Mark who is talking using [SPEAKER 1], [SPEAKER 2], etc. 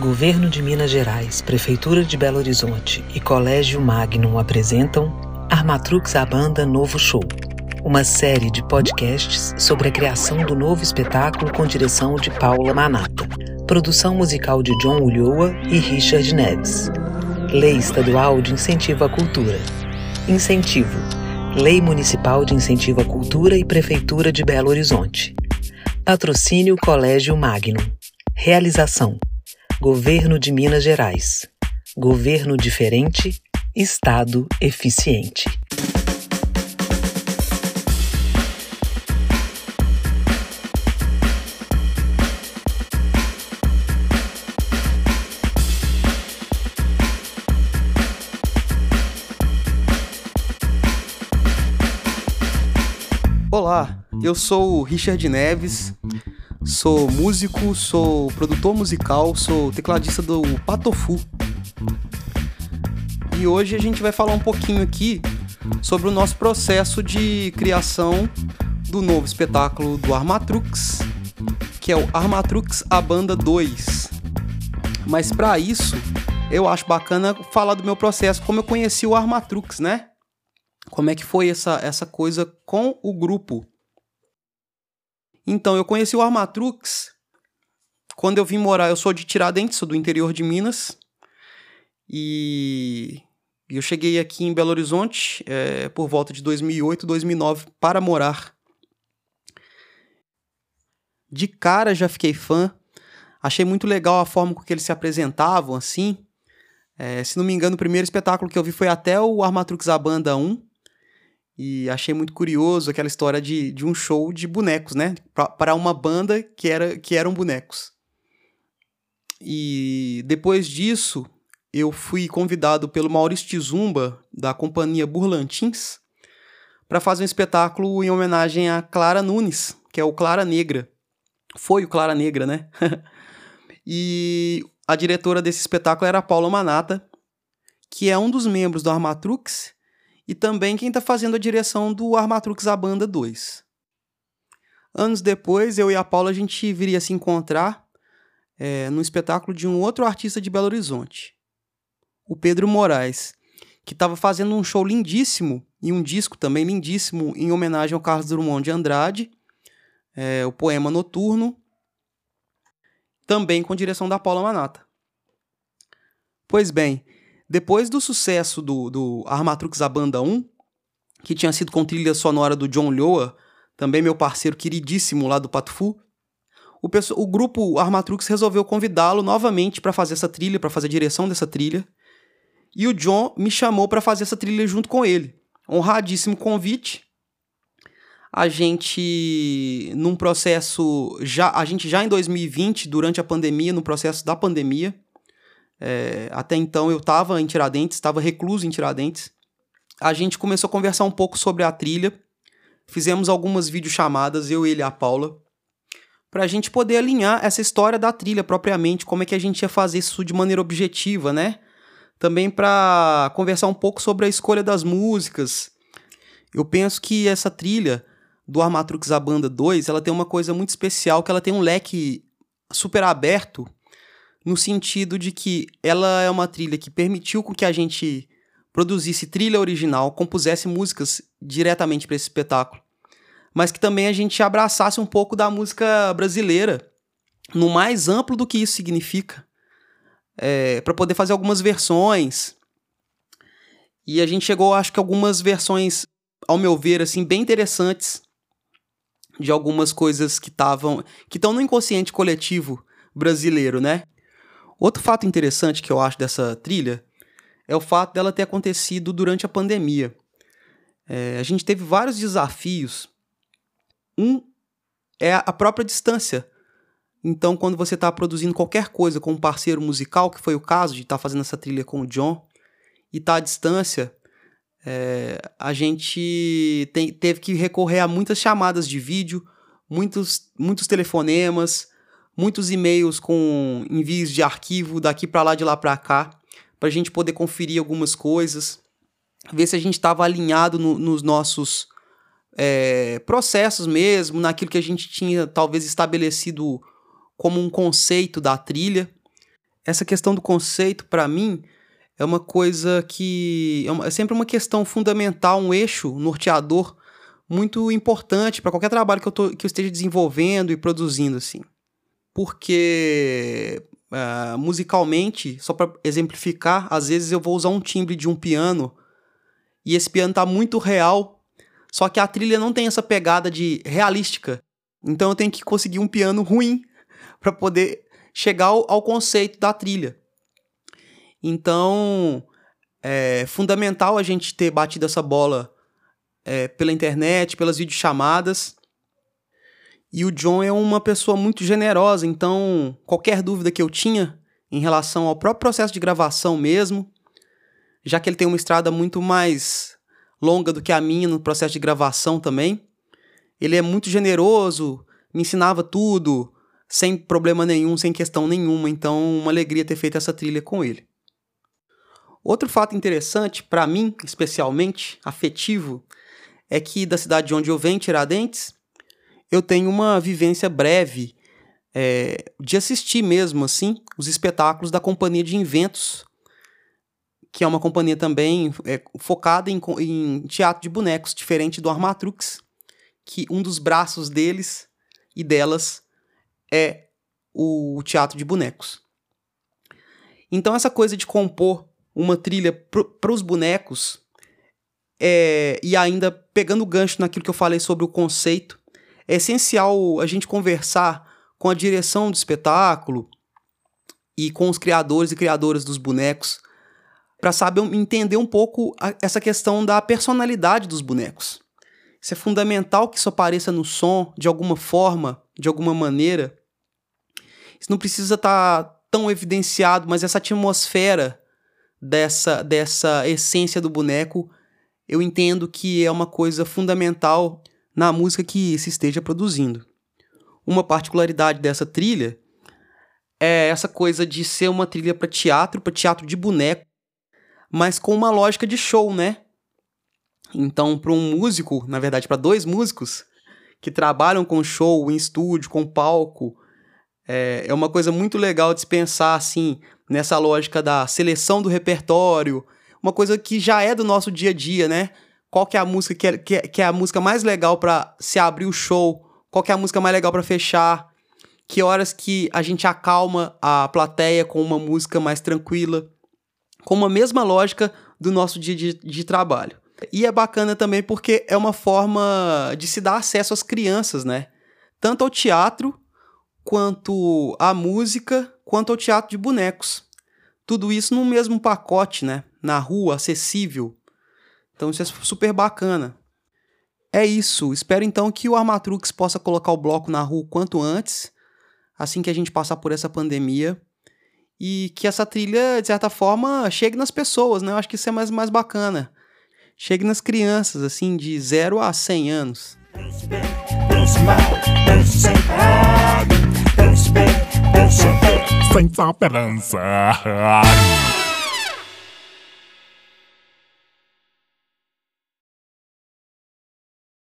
[SPEAKER 1] Governo de Minas Gerais, Prefeitura de Belo Horizonte e Colégio Magnum apresentam Armatrux a Banda Novo Show, uma série de podcasts sobre a criação do novo espetáculo com direção de Paula Manata, produção musical de John Ulloa e Richard Neves. Lei Estadual de Incentivo à Cultura. Incentivo. Lei Municipal de Incentivo à Cultura e Prefeitura de Belo Horizonte. Patrocínio Colégio Magnum. Realização: Governo de Minas Gerais. Governo diferente, Estado eficiente.
[SPEAKER 2] Olá, eu sou o Richard Neves, sou músico, sou produtor musical, sou tecladista do Patofu. E hoje a gente vai falar um pouquinho aqui sobre o nosso processo de criação do novo espetáculo do Armatrux, que é o Armatrux A Banda 2. Mas para isso, eu acho bacana falar do meu processo, como eu conheci o Armatrux, né? como é que foi essa, essa coisa com o grupo. Então, eu conheci o Armatrux quando eu vim morar. Eu sou de Tiradentes, sou do interior de Minas. E eu cheguei aqui em Belo Horizonte é, por volta de 2008, 2009 para morar. De cara já fiquei fã. Achei muito legal a forma com que eles se apresentavam, assim. É, se não me engano, o primeiro espetáculo que eu vi foi até o Armatrux A Banda 1, e achei muito curioso aquela história de, de um show de bonecos, né? Para uma banda que, era, que eram bonecos. E depois disso, eu fui convidado pelo Maurício Tizumba, da companhia Burlantins, para fazer um espetáculo em homenagem a Clara Nunes, que é o Clara Negra. Foi o Clara Negra, né? e a diretora desse espetáculo era a Paula Manata, que é um dos membros do Armatrux e também quem está fazendo a direção do Armatrux A Banda 2. Anos depois, eu e a Paula a gente viria se encontrar é, no espetáculo de um outro artista de Belo Horizonte, o Pedro Moraes, que estava fazendo um show lindíssimo e um disco também lindíssimo em homenagem ao Carlos Drummond de Andrade, é, o poema Noturno, também com direção da Paula Manata. Pois bem, depois do sucesso do, do Armatrux A Banda 1, que tinha sido com trilha sonora do John Lhoa, também meu parceiro queridíssimo lá do Patufu, o, o grupo Armatrux resolveu convidá-lo novamente para fazer essa trilha, para fazer a direção dessa trilha. E o John me chamou para fazer essa trilha junto com ele. Honradíssimo convite. A gente, num processo já, a gente já em 2020, durante a pandemia, no processo da pandemia, é, até então eu estava em Tiradentes, estava recluso em Tiradentes. A gente começou a conversar um pouco sobre a trilha. Fizemos algumas videochamadas, eu, ele e a Paula, para a gente poder alinhar essa história da trilha propriamente, como é que a gente ia fazer isso de maneira objetiva, né? Também para conversar um pouco sobre a escolha das músicas. Eu penso que essa trilha do Armatrux A Banda 2, ela tem uma coisa muito especial, que ela tem um leque super aberto no sentido de que ela é uma trilha que permitiu com que a gente produzisse trilha original, compusesse músicas diretamente para esse espetáculo, mas que também a gente abraçasse um pouco da música brasileira, no mais amplo do que isso significa, é, para poder fazer algumas versões. E a gente chegou, acho que algumas versões, ao meu ver, assim, bem interessantes de algumas coisas que estavam que estão no inconsciente coletivo brasileiro, né? Outro fato interessante que eu acho dessa trilha é o fato dela ter acontecido durante a pandemia. É, a gente teve vários desafios. Um é a própria distância. Então, quando você está produzindo qualquer coisa com um parceiro musical, que foi o caso de estar tá fazendo essa trilha com o John, e está à distância, é, a gente tem, teve que recorrer a muitas chamadas de vídeo, muitos, muitos telefonemas, muitos e-mails com envios de arquivo daqui para lá, de lá para cá, para a gente poder conferir algumas coisas, ver se a gente estava alinhado no, nos nossos é, processos mesmo, naquilo que a gente tinha talvez estabelecido como um conceito da trilha. essa questão do conceito, para mim, é uma coisa que é, uma, é, sempre uma questão fundamental, um eixo norteador muito importante para qualquer trabalho que eu, tô, que eu esteja desenvolvendo e produzindo, assim. Porque uh, musicalmente, só para exemplificar, às vezes eu vou usar um timbre de um piano e esse piano tá muito real, só que a trilha não tem essa pegada de realística. Então eu tenho que conseguir um piano ruim para poder chegar ao, ao, conceito da trilha. Então é fundamental a gente ter batido essa bola é, pela internet, pelas videochamadas. E o John é uma pessoa muito generosa, então qualquer dúvida que eu tinha em relação ao próprio processo de gravação mesmo, já que ele tem uma estrada muito mais longa do que a minha no processo de gravação também, ele é muito generoso, me ensinava tudo, sem problema nenhum, sem questão nenhuma, então uma alegria ter feito essa trilha com ele. Outro fato interessante, para mim especialmente, afetivo, é que da cidade de onde eu venho, Tiradentes, eu tenho uma vivência breve é, de assistir mesmo, assim, os espetáculos da Companhia de Inventos, que é uma companhia também é, focada em, em, teatro de bonecos, diferente do Armatrux, que um dos braços deles e delas é o teatro de bonecos. Então, essa coisa de compor uma trilha para os bonecos, é, e ainda pegando o gancho naquilo que eu falei sobre o conceito, é essencial a gente conversar com a direção do espetáculo e com os criadores e criadoras dos bonecos para saber entender um pouco a, essa questão da personalidade dos bonecos. Isso é fundamental que isso apareça no som de alguma forma, de alguma maneira. Isso não precisa estar tá tão evidenciado, mas essa atmosfera dessa dessa essência do boneco, eu entendo que é uma coisa fundamental na música que se esteja produzindo. Uma particularidade dessa trilha é essa coisa de ser uma trilha para teatro, para teatro de boneco, mas com uma lógica de show, né? Então, para um músico, na verdade, para dois músicos que trabalham com show, em estúdio, com palco, é, é uma coisa muito legal de se pensar assim, nessa lógica da seleção do repertório, uma coisa que já é do nosso dia a dia, né? Qual que é a música que é, que é, que é a música mais legal para se abrir o show, qual que é a música mais legal para fechar, que horas que a gente acalma a plateia com uma música mais tranquila, com uma mesma lógica do nosso dia de, de trabalho. E é bacana também porque é uma forma de se dar acesso às crianças, né? Tanto ao teatro, quanto à música, quanto ao teatro de bonecos. Tudo isso no mesmo pacote, né? Na rua, acessível, então isso é super bacana. É isso. Espero então que o Armatrux possa colocar o bloco na rua quanto antes, assim que a gente passar por essa pandemia. E que essa trilha, de certa forma, chegue nas pessoas, né? Eu acho que isso é mais, mais bacana. Chegue nas crianças, assim, de 0 a 100 anos. Sem esperança.